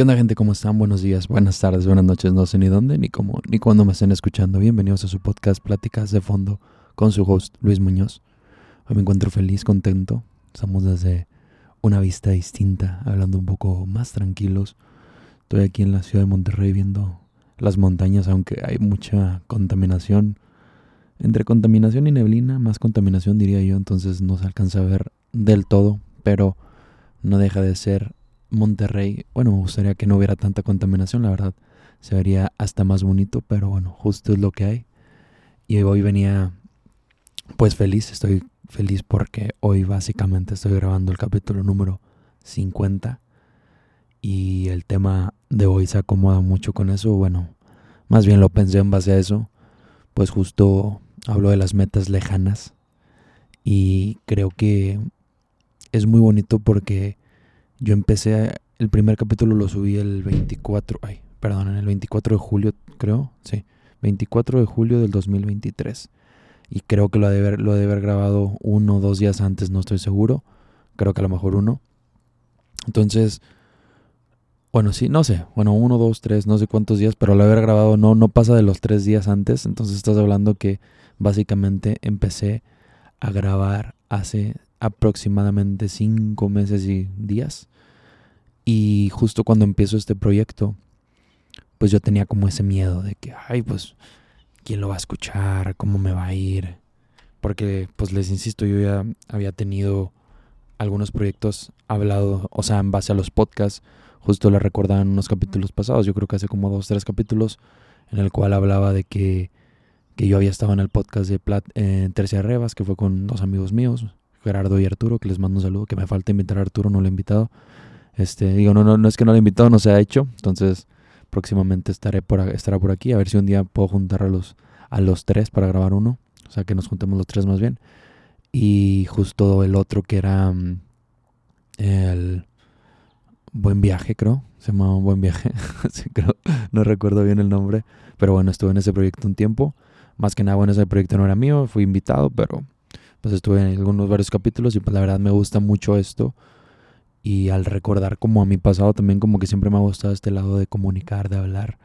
¿Qué onda gente? ¿Cómo están? Buenos días, buenas tardes, buenas noches, no sé ni dónde, ni cómo, ni cuándo me estén escuchando. Bienvenidos a su podcast Pláticas de Fondo con su host Luis Muñoz. Hoy me encuentro feliz, contento. Estamos desde una vista distinta, hablando un poco más tranquilos. Estoy aquí en la ciudad de Monterrey viendo las montañas, aunque hay mucha contaminación. Entre contaminación y neblina, más contaminación diría yo, entonces no se alcanza a ver del todo, pero no deja de ser Monterrey, bueno, me gustaría que no hubiera tanta contaminación, la verdad. Se vería hasta más bonito, pero bueno, justo es lo que hay. Y hoy venía pues feliz, estoy feliz porque hoy básicamente estoy grabando el capítulo número 50 y el tema de hoy se acomoda mucho con eso, bueno, más bien lo pensé en base a eso, pues justo hablo de las metas lejanas y creo que es muy bonito porque yo empecé, el primer capítulo lo subí el 24, ay, perdón, en el 24 de julio, creo, sí, 24 de julio del 2023. Y creo que lo de haber, lo de haber grabado uno o dos días antes, no estoy seguro. Creo que a lo mejor uno. Entonces, bueno, sí, no sé. Bueno, uno, dos, tres, no sé cuántos días, pero de haber grabado no, no pasa de los tres días antes. Entonces estás hablando que básicamente empecé a grabar hace aproximadamente cinco meses y días. Y justo cuando empiezo este proyecto, pues yo tenía como ese miedo de que, ay, pues, ¿quién lo va a escuchar? ¿Cómo me va a ir? Porque, pues les insisto, yo ya había tenido algunos proyectos hablado, o sea, en base a los podcasts, justo lo recordaba en unos capítulos pasados, yo creo que hace como dos, tres capítulos, en el cual hablaba de que, que yo había estado en el podcast de Plat, eh, Tercia Rebas, que fue con dos amigos míos, Gerardo y Arturo, que les mando un saludo, que me falta invitar a Arturo, no lo he invitado. Este, digo, no, no, no es que no he invitado, no se ha hecho. Entonces, próximamente estaré por, estará por aquí. A ver si un día puedo juntar a los, a los tres para grabar uno. O sea, que nos juntemos los tres más bien. Y justo el otro que era mm, el Buen Viaje, creo. Se llamaba Buen Viaje. creo. No recuerdo bien el nombre. Pero bueno, estuve en ese proyecto un tiempo. Más que nada, bueno, ese proyecto no era mío. Fui invitado, pero pues estuve en algunos varios capítulos y pues la verdad me gusta mucho esto. Y al recordar como a mi pasado también como que siempre me ha gustado este lado de comunicar, de hablar.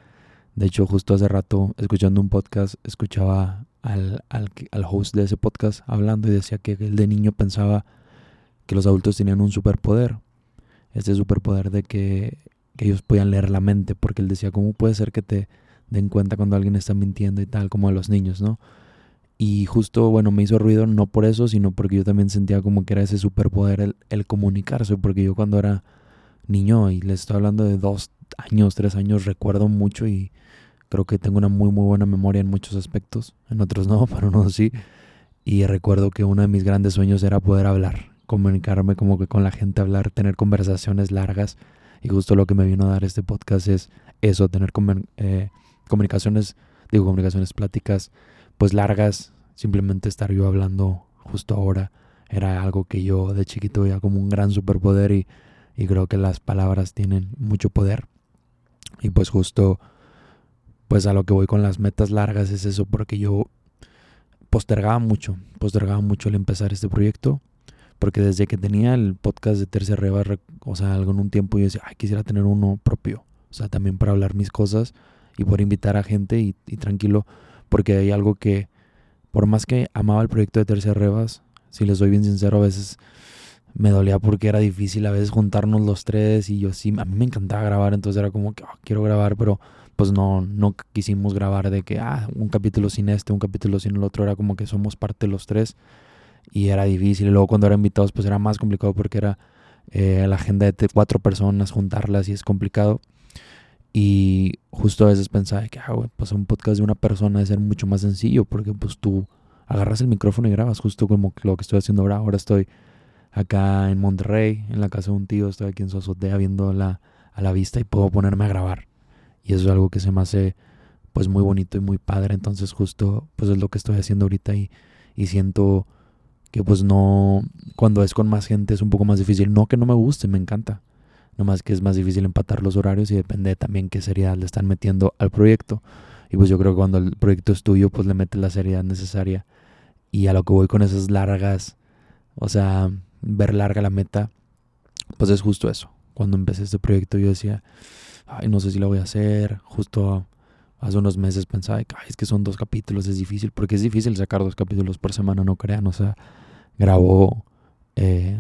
De hecho, justo hace rato, escuchando un podcast, escuchaba al, al, al host de ese podcast hablando y decía que él de niño pensaba que los adultos tenían un superpoder. Este superpoder de que, que ellos podían leer la mente, porque él decía, ¿cómo puede ser que te den cuenta cuando alguien está mintiendo y tal, como a los niños, ¿no? Y justo, bueno, me hizo ruido no por eso, sino porque yo también sentía como que era ese superpoder el, comunicarse, porque yo cuando era niño, y les estoy hablando de dos años, tres años, recuerdo mucho y creo que tengo una muy, muy buena memoria en muchos aspectos, en otros no, pero no sí. Y recuerdo que uno de mis grandes sueños era poder hablar, comunicarme como que con la gente, hablar, tener conversaciones largas. Y justo lo que me vino a dar este podcast es eso, tener eh, comunicaciones, digo, comunicaciones, pláticas pues largas, simplemente estar yo hablando justo ahora era algo que yo de chiquito veía como un gran superpoder y, y creo que las palabras tienen mucho poder. Y pues justo pues a lo que voy con las metas largas es eso porque yo postergaba mucho, postergaba mucho el empezar este proyecto, porque desde que tenía el podcast de Tercia Reba, o sea, algo en un tiempo yo decía, ay, quisiera tener uno propio, o sea, también para hablar mis cosas y poder invitar a gente y tranquilo porque hay algo que, por más que amaba el proyecto de Tercia Rebas, si les doy bien sincero, a veces me dolía porque era difícil a veces juntarnos los tres y yo sí, a mí me encantaba grabar, entonces era como que ah, quiero grabar, pero pues no, no quisimos grabar de que, ah, un capítulo sin este, un capítulo sin el otro, era como que somos parte de los tres y era difícil. Y luego cuando eran invitados pues era más complicado porque era eh, la agenda de cuatro personas, juntarlas y es complicado. Y justo a veces pensaba que, ah, pues un podcast de una persona debe ser mucho más sencillo porque pues tú agarras el micrófono y grabas justo como lo que estoy haciendo ahora. Ahora estoy acá en Monterrey, en la casa de un tío, estoy aquí en su azotea viendo la, a la vista y puedo ponerme a grabar. Y eso es algo que se me hace pues muy bonito y muy padre. Entonces justo pues es lo que estoy haciendo ahorita y, y siento que pues no, cuando es con más gente es un poco más difícil. No que no me guste, me encanta Nomás que es más difícil empatar los horarios y depende también qué seriedad le están metiendo al proyecto. Y pues yo creo que cuando el proyecto es tuyo, pues le metes la seriedad necesaria. Y a lo que voy con esas largas, o sea, ver larga la meta, pues es justo eso. Cuando empecé este proyecto yo decía, ay, no sé si lo voy a hacer. Justo hace unos meses pensaba, ay, es que son dos capítulos, es difícil, porque es difícil sacar dos capítulos por semana, no crean. O sea, grabo, eh,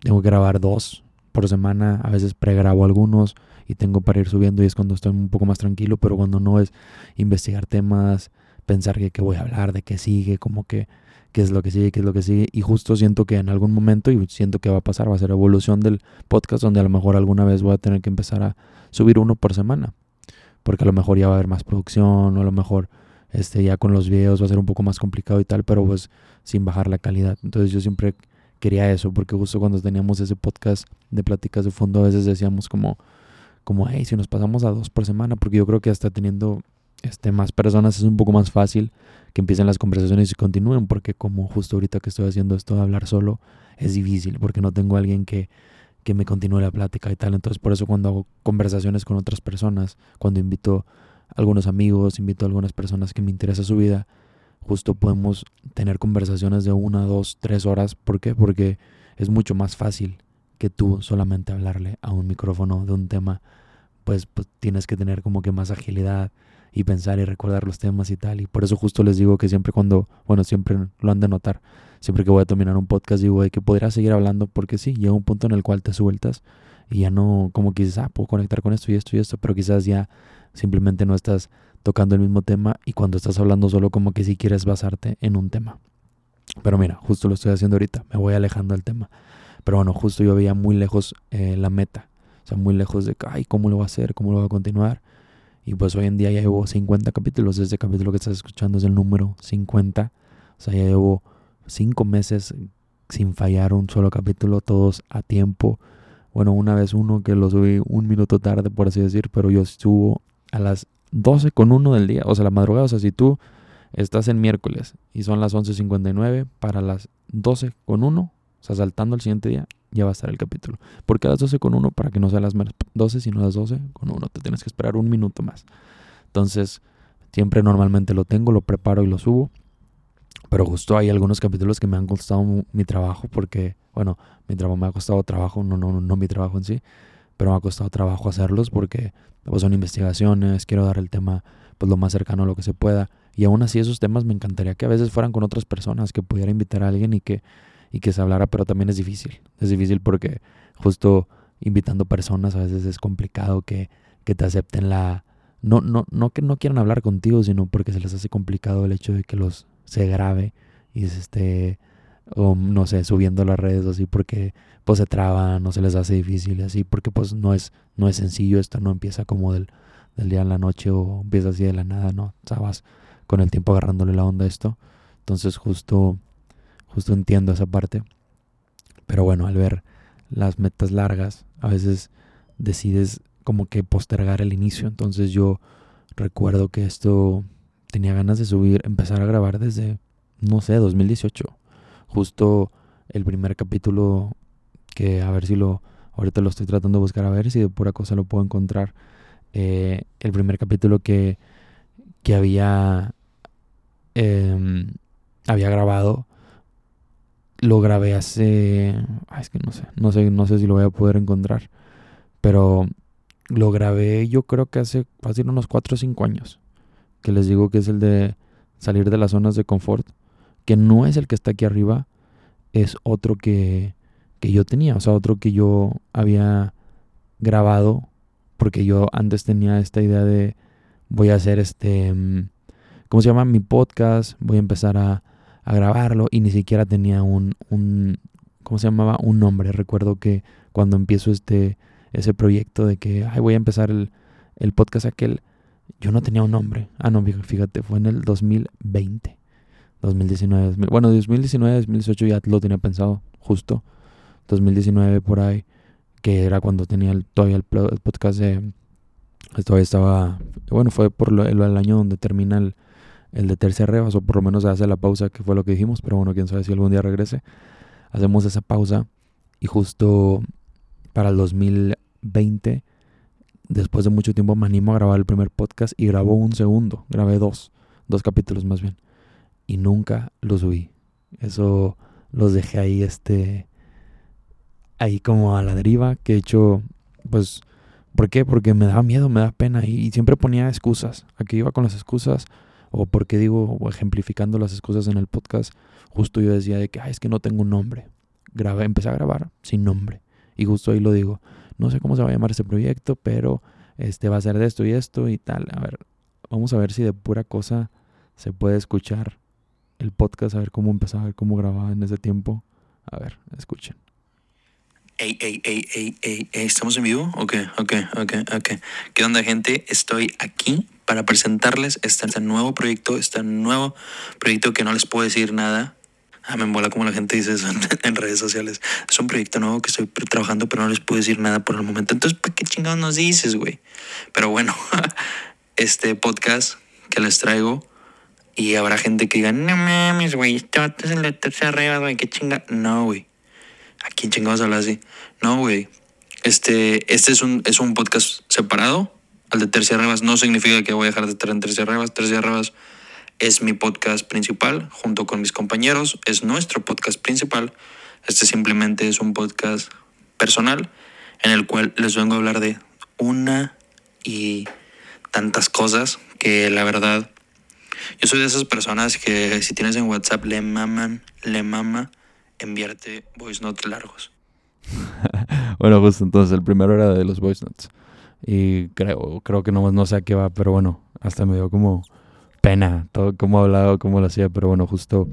tengo que grabar dos por semana, a veces pregrabo algunos y tengo para ir subiendo y es cuando estoy un poco más tranquilo, pero cuando no es investigar temas, pensar que qué voy a hablar, de qué sigue, como que qué es lo que sigue, qué es lo que sigue. Y justo siento que en algún momento, y siento que va a pasar, va a ser evolución del podcast, donde a lo mejor alguna vez voy a tener que empezar a subir uno por semana. Porque a lo mejor ya va a haber más producción, o a lo mejor este, ya con los videos va a ser un poco más complicado y tal, pero pues sin bajar la calidad. Entonces yo siempre quería eso, porque justo cuando teníamos ese podcast de pláticas de fondo, a veces decíamos como, como, hey, si nos pasamos a dos por semana, porque yo creo que hasta teniendo este, más personas es un poco más fácil que empiecen las conversaciones y continúen, porque como justo ahorita que estoy haciendo esto de hablar solo, es difícil, porque no tengo a alguien que, que me continúe la plática y tal. Entonces por eso cuando hago conversaciones con otras personas, cuando invito a algunos amigos, invito a algunas personas que me interesa su vida, justo podemos tener conversaciones de una, dos, tres horas. ¿Por qué? Porque es mucho más fácil que tú solamente hablarle a un micrófono de un tema, pues, pues tienes que tener como que más agilidad, y pensar y recordar los temas y tal. Y por eso justo les digo que siempre cuando, bueno, siempre lo han de notar, siempre que voy a terminar un podcast digo que podría seguir hablando porque sí, llega un punto en el cual te sueltas y ya no, como quizás, ah, puedo conectar con esto y esto y esto, pero quizás ya simplemente no estás tocando el mismo tema y cuando estás hablando solo como que si quieres basarte en un tema. Pero mira, justo lo estoy haciendo ahorita, me voy alejando del tema. Pero bueno, justo yo veía muy lejos eh, la meta, o sea, muy lejos de, ay, ¿cómo lo va a hacer? ¿Cómo lo va a continuar? Y pues hoy en día ya llevo 50 capítulos. Este capítulo que estás escuchando es el número 50. O sea, ya llevo 5 meses sin fallar un solo capítulo, todos a tiempo. Bueno, una vez uno que lo subí un minuto tarde, por así decir, pero yo subo a las 12 con 1 del día, o sea, la madrugada. O sea, si tú estás en miércoles y son las 11.59, para las 12 con 1, o sea, saltando el siguiente día, ya va a estar el capítulo. Porque a las 12 con 1, para que no sea las 12, sino las 12 con 1, te tienes que esperar un minuto más. Entonces, siempre normalmente lo tengo, lo preparo y lo subo. Pero justo hay algunos capítulos que me han costado mi trabajo porque, bueno, mi trabajo me ha costado trabajo, no, no, no mi trabajo en sí, pero me ha costado trabajo hacerlos porque pues, son investigaciones, quiero dar el tema pues lo más cercano a lo que se pueda. Y aún así esos temas me encantaría que a veces fueran con otras personas, que pudiera invitar a alguien y que y que se hablara, pero también es difícil. Es difícil porque justo invitando personas a veces es complicado que, que te acepten la... No, no, no que no quieran hablar contigo, sino porque se les hace complicado el hecho de que los se grabe y se esté, o no sé, subiendo las redes así porque pues se traban, no se les hace difícil así, porque pues no es, no es sencillo, esto no empieza como del, del día a la noche o empieza así de la nada, ¿no? O sea, vas con el tiempo agarrándole la onda a esto. Entonces justo justo entiendo esa parte. Pero bueno, al ver las metas largas, a veces decides como que postergar el inicio. Entonces yo recuerdo que esto tenía ganas de subir, empezar a grabar desde, no sé, 2018. Justo el primer capítulo que a ver si lo, ahorita lo estoy tratando de buscar a ver si de pura cosa lo puedo encontrar. Eh, el primer capítulo que, que había, em, había grabado lo grabé hace. es que no sé, no sé, no sé si lo voy a poder encontrar. Pero lo grabé yo creo que hace fácil unos 4 o 5 años. Que les digo que es el de salir de las zonas de confort. Que no es el que está aquí arriba. Es otro que, que yo tenía. O sea, otro que yo había grabado. Porque yo antes tenía esta idea de voy a hacer este. Mm, ¿Cómo se llama? Mi podcast. Voy a empezar a grabarlo y ni siquiera tenía un, un ¿cómo se llamaba? Un nombre. Recuerdo que cuando empiezo este, ese proyecto de que, ay, voy a empezar el, el podcast aquel, yo no tenía un nombre. Ah, no, fíjate, fue en el 2020. 2019, bueno, 2019, 2018 ya lo tenía pensado, justo. 2019 por ahí, que era cuando tenía todavía el, podcast de... Todavía estaba, bueno, fue por el año donde termina el, el de tercer rebas, o por lo menos hace la pausa, que fue lo que dijimos, pero bueno, quién sabe si algún día regrese. Hacemos esa pausa y justo para el 2020, después de mucho tiempo, me animo a grabar el primer podcast y grabo un segundo, grabé dos, dos capítulos más bien, y nunca los subí. Eso los dejé ahí, este, ahí como a la deriva, que he hecho, pues, ¿Por qué? Porque me daba miedo, me da pena y, siempre ponía excusas. Aquí iba con las excusas o porque digo, o ejemplificando las excusas en el podcast, justo yo decía de que, es que no tengo un nombre. Grabé, empecé a grabar sin nombre. Y justo ahí lo digo, no sé cómo se va a llamar este proyecto, pero este va a ser de esto y esto y tal. A ver, vamos a ver si de pura cosa se puede escuchar el podcast, a ver cómo empezaba, a ver cómo grababa en ese tiempo. A ver, escuchen. Ey, ey, ey, ey, ey, ¿estamos en vivo? Ok, ok, ok, ok. ¿Qué onda, gente? Estoy aquí para presentarles este, este nuevo proyecto, este nuevo proyecto que no les puedo decir nada. Ah, me mola como la gente dice eso en redes sociales. Es un proyecto nuevo que estoy trabajando, pero no les puedo decir nada por el momento. Entonces, ¿para qué chingados nos dices, güey? Pero bueno, este podcast que les traigo y habrá gente que diga, no mames, güey, este es el de tercera güey, qué chinga. No, güey. ¿A quién chingados habla así? No, güey. Este, este es un, es un podcast separado. Al de Tercia Rebas no significa que voy a dejar de estar en Tercia Rebas. Tercia Rebas es mi podcast principal junto con mis compañeros. Es nuestro podcast principal. Este simplemente es un podcast personal en el cual les vengo a hablar de una y tantas cosas que la verdad yo soy de esas personas que si tienes en WhatsApp le maman, le mama enviarte voice notes largos. bueno, pues entonces el primero era de los voice notes. Y creo, creo que no, no sé a qué va, pero bueno, hasta me dio como pena todo cómo hablaba, cómo lo hacía, pero bueno, justo,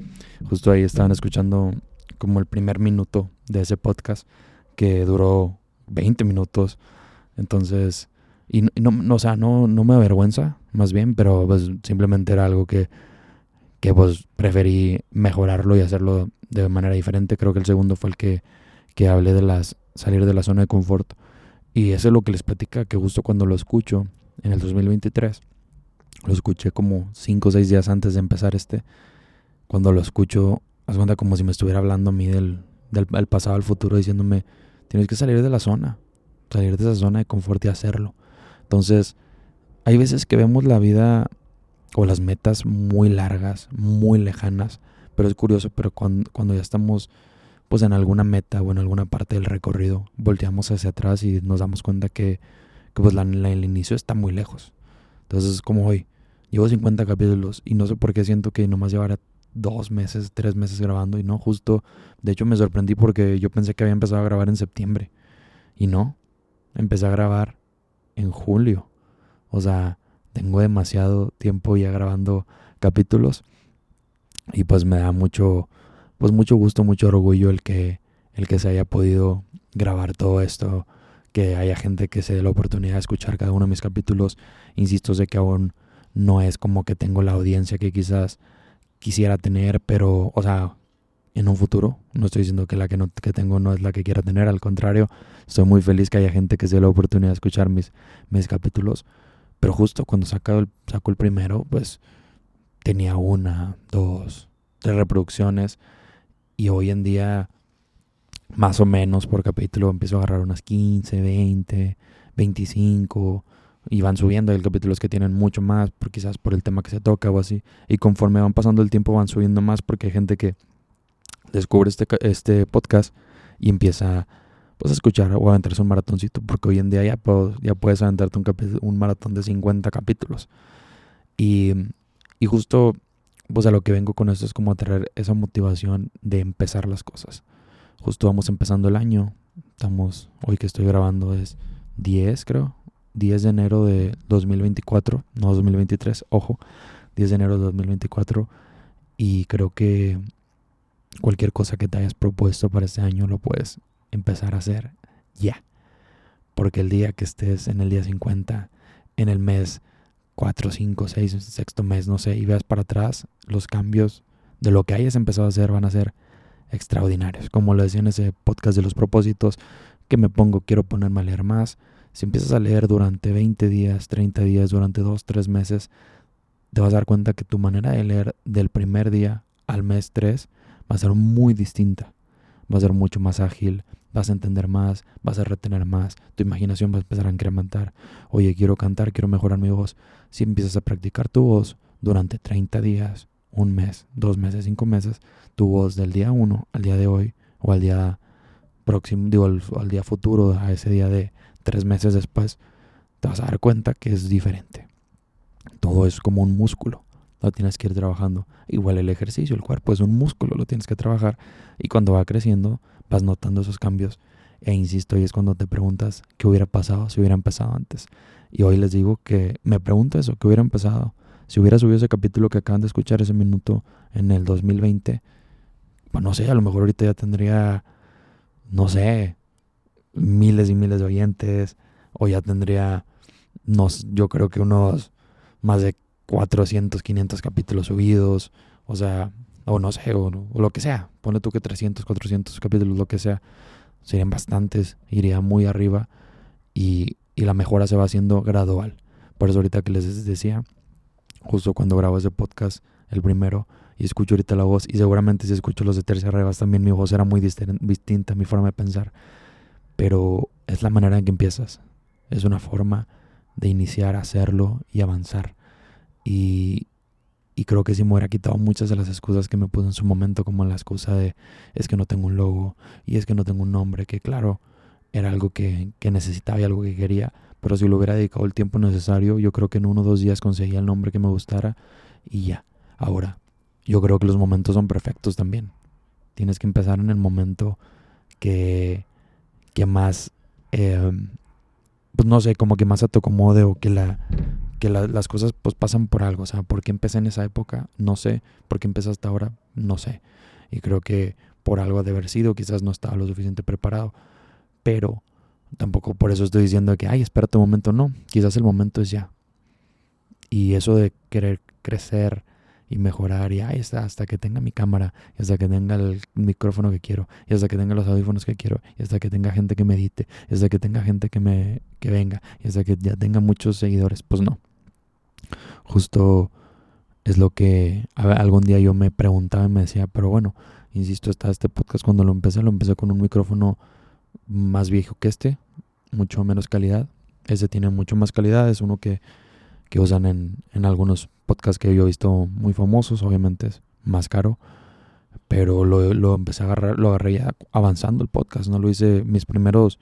justo ahí estaban escuchando como el primer minuto de ese podcast que duró 20 minutos. Entonces, y no, no, o sea, no, no me avergüenza, más bien, pero pues simplemente era algo que, que pues preferí mejorarlo y hacerlo de manera diferente. Creo que el segundo fue el que, que hablé de las salir de la zona de confort. Y eso es lo que les platica, que justo cuando lo escucho en el 2023, lo escuché como 5 o 6 días antes de empezar este, cuando lo escucho, haz cuenta como si me estuviera hablando a mí del, del, del pasado al futuro, diciéndome, tienes que salir de la zona, salir de esa zona de confort y hacerlo. Entonces, hay veces que vemos la vida o las metas muy largas, muy lejanas, pero es curioso, pero cuando, cuando ya estamos pues en alguna meta o en alguna parte del recorrido, volteamos hacia atrás y nos damos cuenta que, que pues la, el inicio está muy lejos. Entonces es como hoy, llevo 50 capítulos y no sé por qué siento que nomás llevará dos meses, tres meses grabando y no, justo, de hecho me sorprendí porque yo pensé que había empezado a grabar en septiembre y no, empecé a grabar en julio. O sea, tengo demasiado tiempo ya grabando capítulos y pues me da mucho pues mucho gusto, mucho orgullo el que el que se haya podido grabar todo esto, que haya gente que se dé la oportunidad de escuchar cada uno de mis capítulos. Insisto, sé que aún no es como que tengo la audiencia que quizás quisiera tener, pero o sea, en un futuro, no estoy diciendo que la que, no, que tengo no es la que quiera tener, al contrario, estoy muy feliz que haya gente que se dé la oportunidad de escuchar mis, mis capítulos. Pero justo cuando saco el, saco el primero, pues tenía una, dos, tres reproducciones. Y hoy en día, más o menos por capítulo, empiezo a agarrar unas 15, 20, 25. Y van subiendo. Hay capítulos que tienen mucho más, por, quizás por el tema que se toca o así. Y conforme van pasando el tiempo, van subiendo más porque hay gente que descubre este, este podcast y empieza pues escuchar o aventarse un maratoncito, porque hoy en día ya, ya puedes aventarte un, un maratón de 50 capítulos. Y, y justo, pues a lo que vengo con esto es como traer esa motivación de empezar las cosas. Justo vamos empezando el año, estamos, hoy que estoy grabando es 10 creo, 10 de enero de 2024, no 2023, ojo, 10 de enero de 2024, y creo que cualquier cosa que te hayas propuesto para este año lo puedes empezar a hacer ya. Porque el día que estés en el día 50, en el mes 4, 5, 6, sexto mes, no sé, y veas para atrás, los cambios de lo que hayas empezado a hacer van a ser extraordinarios. Como lo decía en ese podcast de los propósitos, que me pongo, quiero ponerme a leer más. Si empiezas a leer durante 20 días, 30 días, durante 2, 3 meses, te vas a dar cuenta que tu manera de leer del primer día al mes 3 va a ser muy distinta. Va a ser mucho más ágil, vas a entender más, vas a retener más, tu imaginación va a empezar a incrementar. Oye, quiero cantar, quiero mejorar mi voz. Si empiezas a practicar tu voz durante 30 días, un mes, dos meses, cinco meses, tu voz del día 1 al día de hoy o al día próximo, digo, al, día futuro, a ese día de, tres meses después, te vas a dar cuenta que es diferente. Todo es como un músculo, lo tienes que ir trabajando. Igual el ejercicio, el cuerpo es un músculo, lo tienes que trabajar. Y cuando va creciendo, vas notando esos cambios. E insisto, y es cuando te preguntas qué hubiera pasado si hubiera empezado antes. Y hoy les digo que me pregunto eso, qué hubiera empezado. Si hubiera subido ese capítulo que acaban de escuchar ese minuto en el 2020, pues no sé, a lo mejor ahorita ya tendría, no sé, miles y miles de oyentes, o ya tendría, no, yo creo que unos más de 400, 500 capítulos subidos, o sea, o no sé, o, lo que sea, pone tú que 300, 400 capítulos, lo que sea, serían bastantes, iría muy arriba y, y la mejora se va haciendo gradual. Por eso ahorita que les decía, justo cuando grabo ese podcast, el primero, y escucho ahorita la voz, y seguramente si escucho los de Tercia Revas también mi voz era muy distinta, mi forma de pensar, pero es la manera en que empiezas, es una forma de iniciar a hacerlo y avanzar. Y, creo que si me hubiera quitado muchas de las excusas que me puse en su momento, como la excusa de es que no tengo un logo y es que no tengo un nombre, que claro, era algo que, que necesitaba y algo que quería, pero si lo hubiera dedicado el tiempo necesario, yo creo que en uno o dos días conseguía el nombre que me gustara y ya. Ahora, yo creo que los momentos son perfectos también. Tienes que empezar en el momento que, que más, em, pues no sé, como que más se te acomode o que, la, que las cosas pues pasan por algo. O sea, ¿por qué empecé en esa época? No sé. ¿Por qué empecé hasta ahora? No sé. Y creo que por algo de haber sido, quizás no estaba lo suficiente preparado. Pero tampoco por eso estoy diciendo que, ay, espérate un momento. No, quizás el momento es ya. Y eso de querer crecer y mejorar y está, hasta que tenga mi cámara, hasta que tenga el micrófono que quiero, y hasta que tenga los audífonos que quiero, y hasta que tenga gente que me edite, hasta que tenga gente que me que venga, y hasta que ya tenga muchos seguidores, pues no. Justo es lo que algún día yo me preguntaba y me decía, pero bueno, insisto, está este podcast cuando lo empecé, lo empecé con un micrófono más viejo que este, mucho menos calidad. Ese tiene mucho más calidad, es uno que que usan en, en algunos podcasts que yo he visto muy famosos, obviamente es más caro, pero lo, lo, empecé a agarrar, lo agarré ya avanzando el podcast, ¿no? Lo hice mis primeros,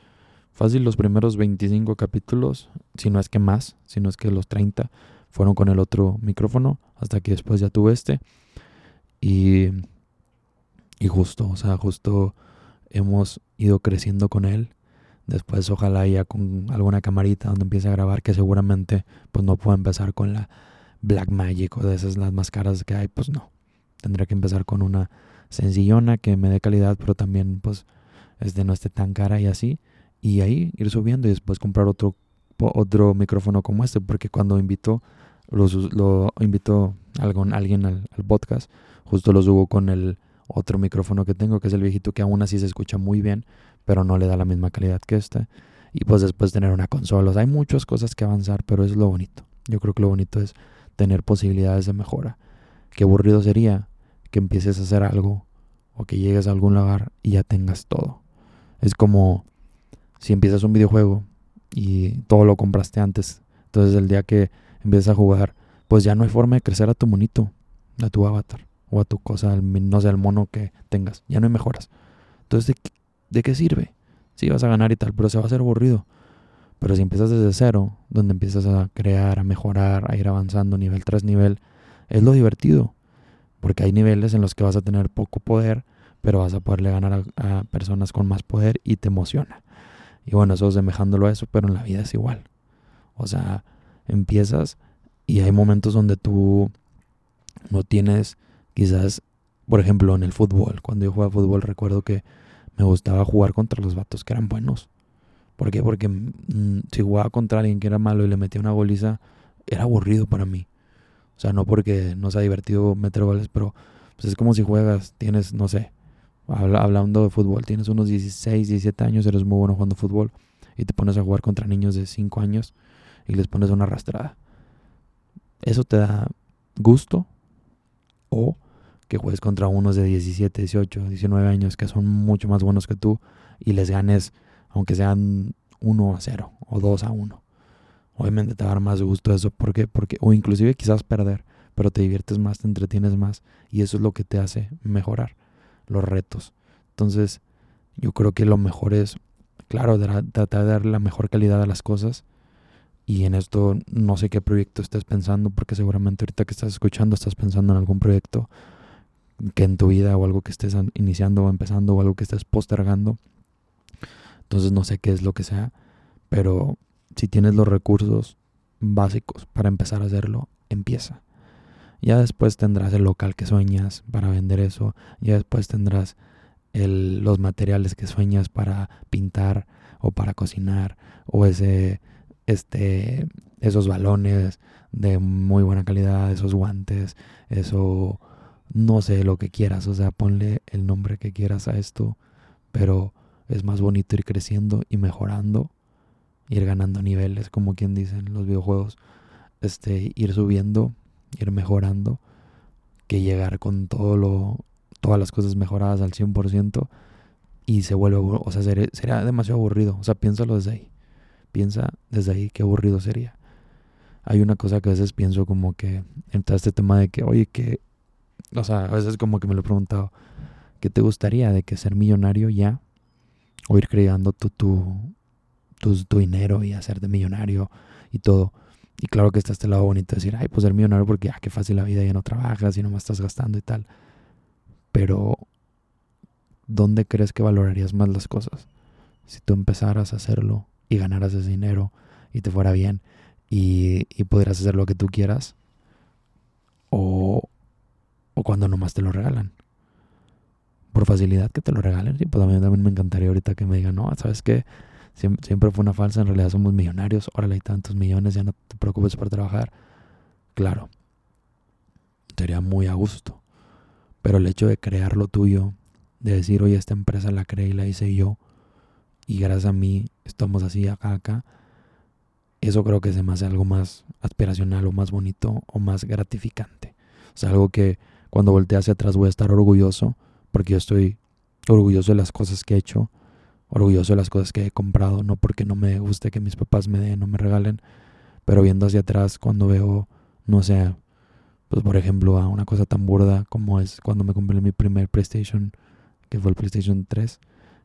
fácil los primeros 25 capítulos, si no es que más, si no es que los 30 fueron con el otro micrófono, hasta que después ya tuve este. Y, y justo, o sea, justo hemos ido creciendo con él Después ojalá ya con alguna camarita donde empiece a grabar que seguramente pues no puedo empezar con la Black Magic o de esas las más caras que hay, pues no. Tendría que empezar con una sencillona que me dé calidad, pero también pues este no esté tan cara y así. Y ahí ir subiendo y después comprar otro, otro micrófono como este, porque cuando invito, lo invito a alguien al, podcast, justo lo subo con el otro micrófono que tengo, que es el viejito que aún así se escucha muy bien, pero no le da la misma calidad que este. Y pues después tener una consola. hay muchas cosas que avanzar, pero es lo bonito. Yo creo que lo bonito es tener posibilidades de mejora. Qué aburrido sería que empieces a hacer algo o que llegues a algún lugar y ya tengas todo. Es como si empiezas un videojuego y todo lo compraste antes. Entonces el día que empiezas a jugar, pues ya no hay forma de crecer a tu monito, a tu avatar o a tu cosa, no sé, el mono que tengas. Ya no hay mejoras. Entonces, ¿de qué sirve? Sí, vas a ganar y tal, pero se va a hacer aburrido. Pero si empiezas desde cero, donde empiezas a crear, a mejorar, a ir avanzando nivel tras nivel, es lo divertido. Porque hay niveles en los que vas a tener poco poder, pero vas a poderle ganar a, personas con más poder y te emociona. Y bueno, eso semejándolo a eso, pero en la vida es igual. O sea, empiezas y hay momentos donde tú no tienes quizás, por ejemplo, en el fútbol. Cuando yo jugaba fútbol recuerdo que me gustaba jugar contra los vatos que eran buenos. ¿Por qué? Porque mm, si jugaba contra alguien que era malo y le metía una goliza, era aburrido para mí. O sea, no porque no sea divertido meter goles, pero pues es como si juegas, tienes, no sé, hablando de fútbol, tienes unos 16, 17 años, eres muy bueno jugando fútbol y te pones a jugar contra niños de 5 años y les pones una arrastrada. ¿Eso te da gusto? O que juegues contra unos de 17, 18, 19 años que son mucho más buenos que tú y les ganes, aunque sean 1 a 0 o 2 a 1. Obviamente te va a dar más gusto eso. ¿Por qué? Porque, o inclusive quizás perder, pero te diviertes más, te entretienes más y eso es lo que te hace mejorar los retos. Entonces, yo creo que lo mejor es claro, tratar de dar la mejor calidad a las cosas. Y en esto no sé qué proyecto estés pensando, porque seguramente ahorita que estás escuchando estás pensando en algún proyecto que en tu vida o algo que estés iniciando o empezando o algo que estés postergando. Entonces no sé qué es lo que sea, pero si tienes los recursos básicos para empezar a hacerlo, empieza. Ya después tendrás el local que sueñas para vender eso. Ya después tendrás el, los materiales que sueñas para pintar o para cocinar. O ese, este, esos balones de muy buena calidad, esos guantes, eso, no sé, lo que quieras. O sea, ponle el nombre que quieras a esto. Pero es más bonito ir creciendo y mejorando. Ir ganando niveles, como quien dicen los videojuegos. Este, ir subiendo ir mejorando, que llegar con todo lo, todas las cosas mejoradas al 100% y se vuelve, o sea, sería, demasiado aburrido. O sea, piénsalo desde ahí. Piensa desde ahí qué aburrido sería. Hay una cosa que a veces pienso como que entra este tema de que, oye, que, o sea, a veces como que me lo he preguntado, ¿qué te gustaría de que ser millonario ya? O ir creando tu, tu, tu, dinero y hacerte millonario y todo. Y claro que está este lado bonito de decir, ay, pues ser millonario porque, ah, qué fácil la vida, ya no trabajas y nomás estás gastando y tal. Pero, ¿dónde crees que valorarías más las cosas? Si tú empezaras a hacerlo y ganaras ese dinero y te fuera bien y, y pudieras hacer lo que tú quieras, o, o cuando nomás te lo regalan. Por facilidad que te lo regalen, y pues a mí también me encantaría ahorita que me digan, no, ¿sabes qué? Siempre, fue una falsa, en realidad somos millonarios, órale hay tantos millones, ya no te preocupes por trabajar. Claro, sería muy a gusto. Pero el hecho de crear lo tuyo, de decir, oye, esta empresa la creé y la hice yo, y gracias a mí estamos así acá, eso creo que se me hace algo más aspiracional o más bonito o más gratificante. O sea, algo que cuando voltee hacia atrás voy a estar orgulloso, porque yo estoy orgulloso de las cosas que he hecho, orgulloso de las cosas que he comprado, no porque no me guste que mis papás me den o me regalen, pero viendo hacia atrás cuando veo, no sé, pues por ejemplo, a una cosa tan burda como es cuando me compré mi primer PlayStation, que fue el PlayStation 3,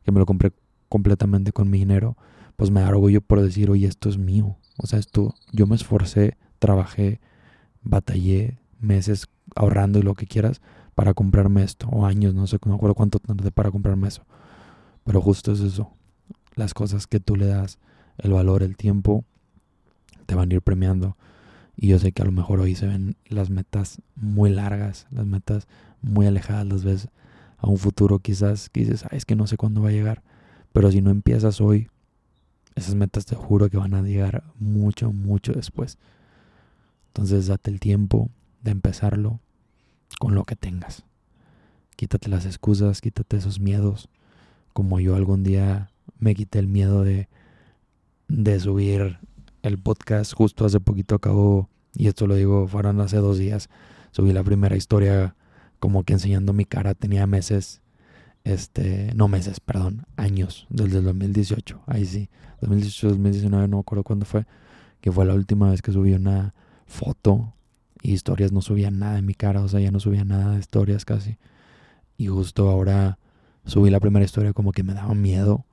que me lo compré completamente con mi dinero, pues me da orgullo por decir, oye, esto es mío. O sea, esto, yo me esforcé, trabajé, batallé meses ahorrando y lo que quieras para comprarme esto, o años, no sé, no acuerdo cuánto tardé para comprarme eso. Pero justo es eso. Las cosas que tú le das, el valor, el tiempo, te van a ir premiando. Y yo sé que a lo mejor hoy se ven las metas muy largas, las metas muy alejadas, las ves a un futuro quizás que dices, es que no sé cuándo va a llegar. Pero si no empiezas hoy, esas metas te juro que van a llegar mucho, mucho después. Entonces date el tiempo de empezarlo con lo que tengas. Quítate las excusas, quítate esos miedos como yo algún día me quité el miedo de, de subir el podcast. Justo hace poquito acabo, y esto lo digo, fueron hace dos días, subí la primera historia como que enseñando mi cara. Tenía meses, este, no meses, perdón, años, desde el 2018, ahí sí, 2018, 2019, no me acuerdo cuándo fue, que fue la última vez que subí una foto y historias, no subía nada de mi cara, o sea, ya no subía nada de historias casi. Y justo ahora subí la primera historia como que me daba miedo.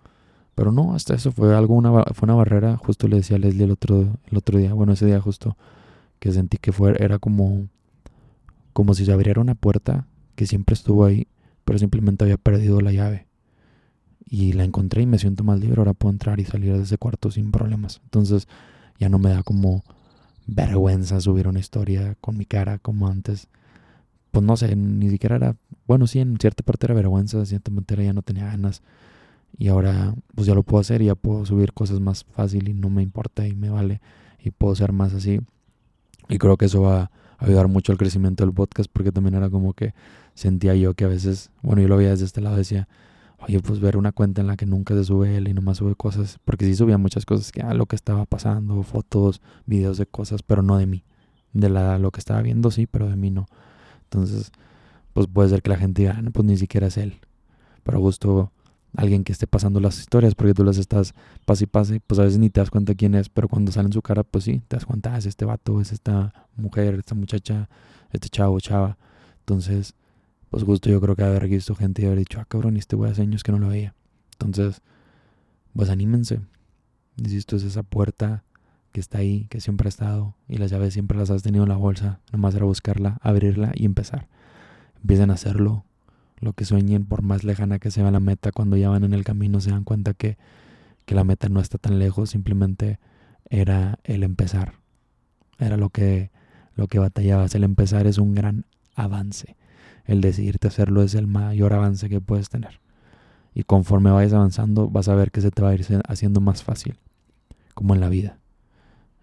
Pero no, hasta eso fue algo, una, fue una barrera. Justo le decía a Leslie el otro, el otro día, bueno, ese día justo, que sentí que fue, era como, como si se abriera una puerta que siempre estuvo ahí, pero simplemente había perdido la llave. Y la encontré y me siento más libre. Ahora puedo entrar y salir de ese cuarto sin problemas. Entonces ya no me da como vergüenza subir una historia con mi cara como antes pues no sé, ni siquiera era, bueno, sí, en cierta parte era vergüenza, en cierta parte ya no tenía ganas. Y ahora pues ya lo puedo hacer y ya puedo subir cosas más fácil y no me importa y me vale y puedo ser más así. Y creo que eso va ayudar mucho al crecimiento del podcast porque también era como que sentía yo que a veces, bueno, yo lo veía desde este lado, decía, oye, pues ver una cuenta en la que nunca se sube él y nomás sube cosas, porque sí subía muchas cosas que, ah, lo que estaba pasando, fotos, videos de cosas, pero no de mí. De la, lo que estaba viendo sí, pero de mí no. Entonces, pues puede ser que la gente diga, ah, no, pues ni siquiera es él. Pero justo alguien que esté pasando las historias, porque tú las estás pase y pase, pues a veces ni te das cuenta quién es, pero cuando sale en su cara, pues sí, te das cuenta, ah, es este vato, es esta mujer, esta muchacha, este chavo, chava. Entonces, pues justo yo creo que haber visto gente y haber dicho, ah, cabrón, este güey hace años que no lo veía. Entonces, pues anímense. Insisto, es esa puerta que está ahí, que siempre ha estado, y las llaves siempre las has tenido en la bolsa. Nomás era buscarla, abrirla y empezar. Empiecen a hacerlo. Lo que sueñen, por más lejana que sea la meta, cuando ya van en el camino se dan cuenta que, que la meta no está tan lejos, simplemente era el empezar. Era lo que, lo que batallabas. El empezar es un gran avance. El decidirte hacerlo es el mayor avance que puedes tener. Y conforme vayas avanzando, vas a ver que se te va a ir haciendo más fácil. Como en la vida.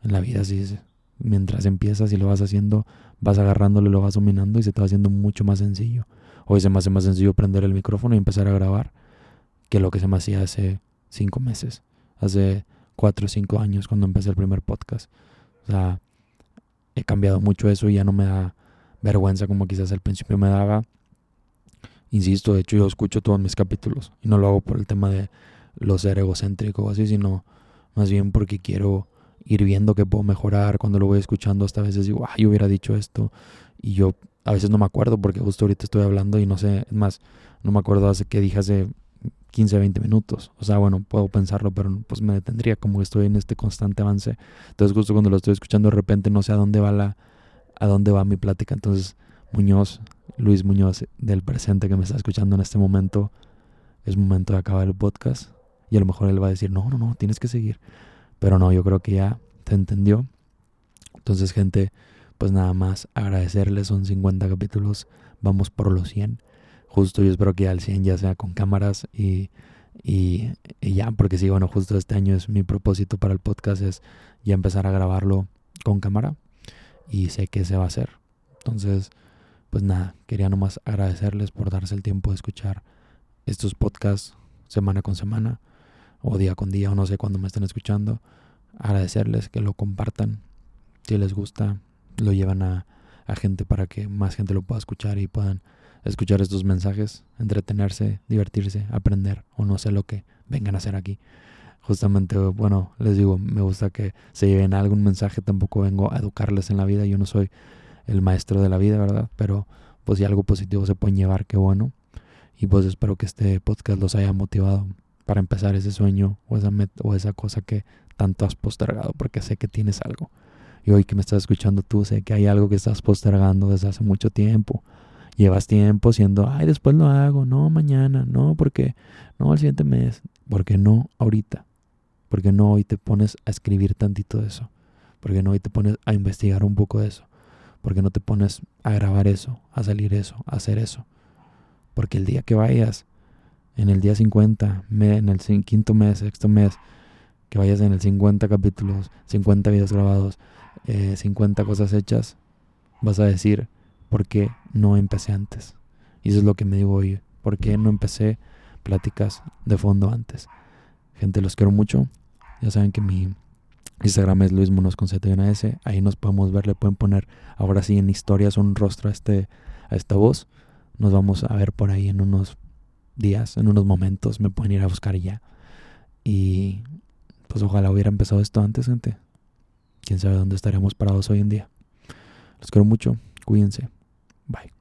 En la vida es. Mientras empiezas y lo vas haciendo, vas agarrándolo lo vas dominando y se te va haciendo mucho más sencillo. Hoy se me hace más sencillo prender el micrófono y empezar a grabar que lo que se me hacía hace cinco meses, hace cuatro o cinco años cuando empecé el primer podcast. O sea, he cambiado mucho eso y ya no me da vergüenza como quizás al principio me daba. Insisto, de hecho yo escucho todos mis capítulos y no lo hago por el tema de lo ser egocéntrico o así, sino más bien porque quiero ir viendo que puedo mejorar. Cuando lo voy escuchando hasta a veces digo, ah, yo hubiera dicho esto y yo a veces no me acuerdo porque justo ahorita estoy hablando y no sé, es más, no me acuerdo hace que dije hace 15, 20 minutos. O sea, bueno, puedo pensarlo, pero pues me detendría como que estoy en este constante avance. Entonces justo cuando lo estoy escuchando de repente no sé a dónde va la a dónde va mi plática. Entonces, Muñoz, Luis Muñoz del presente que me está escuchando en este momento, es momento de acabar el podcast y a lo mejor él va a decir, "No, no, no, tienes que seguir." Pero no, yo creo que ya te entendió. Entonces, gente, pues nada más agradecerles, son 50 capítulos, vamos por los 100 justo yo espero que al 100 ya sea con cámaras y, y, ya, porque sí, bueno, justo este año es mi propósito para el podcast, es ya empezar a grabarlo con cámara y sé que se va a hacer. Entonces, pues nada, quería nomás agradecerles por darse el tiempo de escuchar estos podcasts semana con semana o día con día o no sé cuándo me estén escuchando. Agradecerles que lo compartan. Si les gusta, lo llevan a, a gente para que más gente lo pueda escuchar y puedan escuchar estos mensajes, entretenerse, divertirse, aprender o no sé lo que vengan a hacer aquí. Justamente, bueno, les digo, me gusta que se lleven algún mensaje, tampoco vengo a educarles en la vida, yo no soy el maestro de la vida, ¿verdad? Pero pues si algo positivo se pueden llevar, qué bueno. Y pues espero que este podcast los haya motivado para empezar ese sueño o esa, o esa cosa que tanto has postergado, porque sé que tienes algo. Y hoy que me estás escuchando tú, sé que hay algo que estás postergando desde hace mucho tiempo. Llevas tiempo siendo, ay, después lo hago, no, mañana, no, porque, no, el siguiente mes, porque no ahorita, porque no hoy te pones a escribir tantito de eso, porque no hoy te pones a investigar un poco de eso, porque no te pones a grabar eso, a salir eso, a hacer eso, porque el día que vayas, en el día 50, en el quinto mes, sexto mes, que vayas en el 50 capítulos, 50 videos grabados, 50 eh, cosas hechas, vas a decir, ¿por qué no empecé antes? Y eso es lo que me digo hoy, ¿por qué no empecé pláticas de fondo antes? Gente, los quiero mucho. Ya saben que mi Instagram es Luis Monos con Z y una S. Ahí nos podemos ver, le pueden poner ahora sí en historias un rostro a, este, a esta voz. Nos vamos a ver por ahí en unos días, en unos momentos. Me pueden ir a buscar ya. Y pues ojalá hubiera empezado esto antes, gente. Quién sabe dónde estaríamos parados hoy en día. Los quiero mucho. Cuídense. Bye.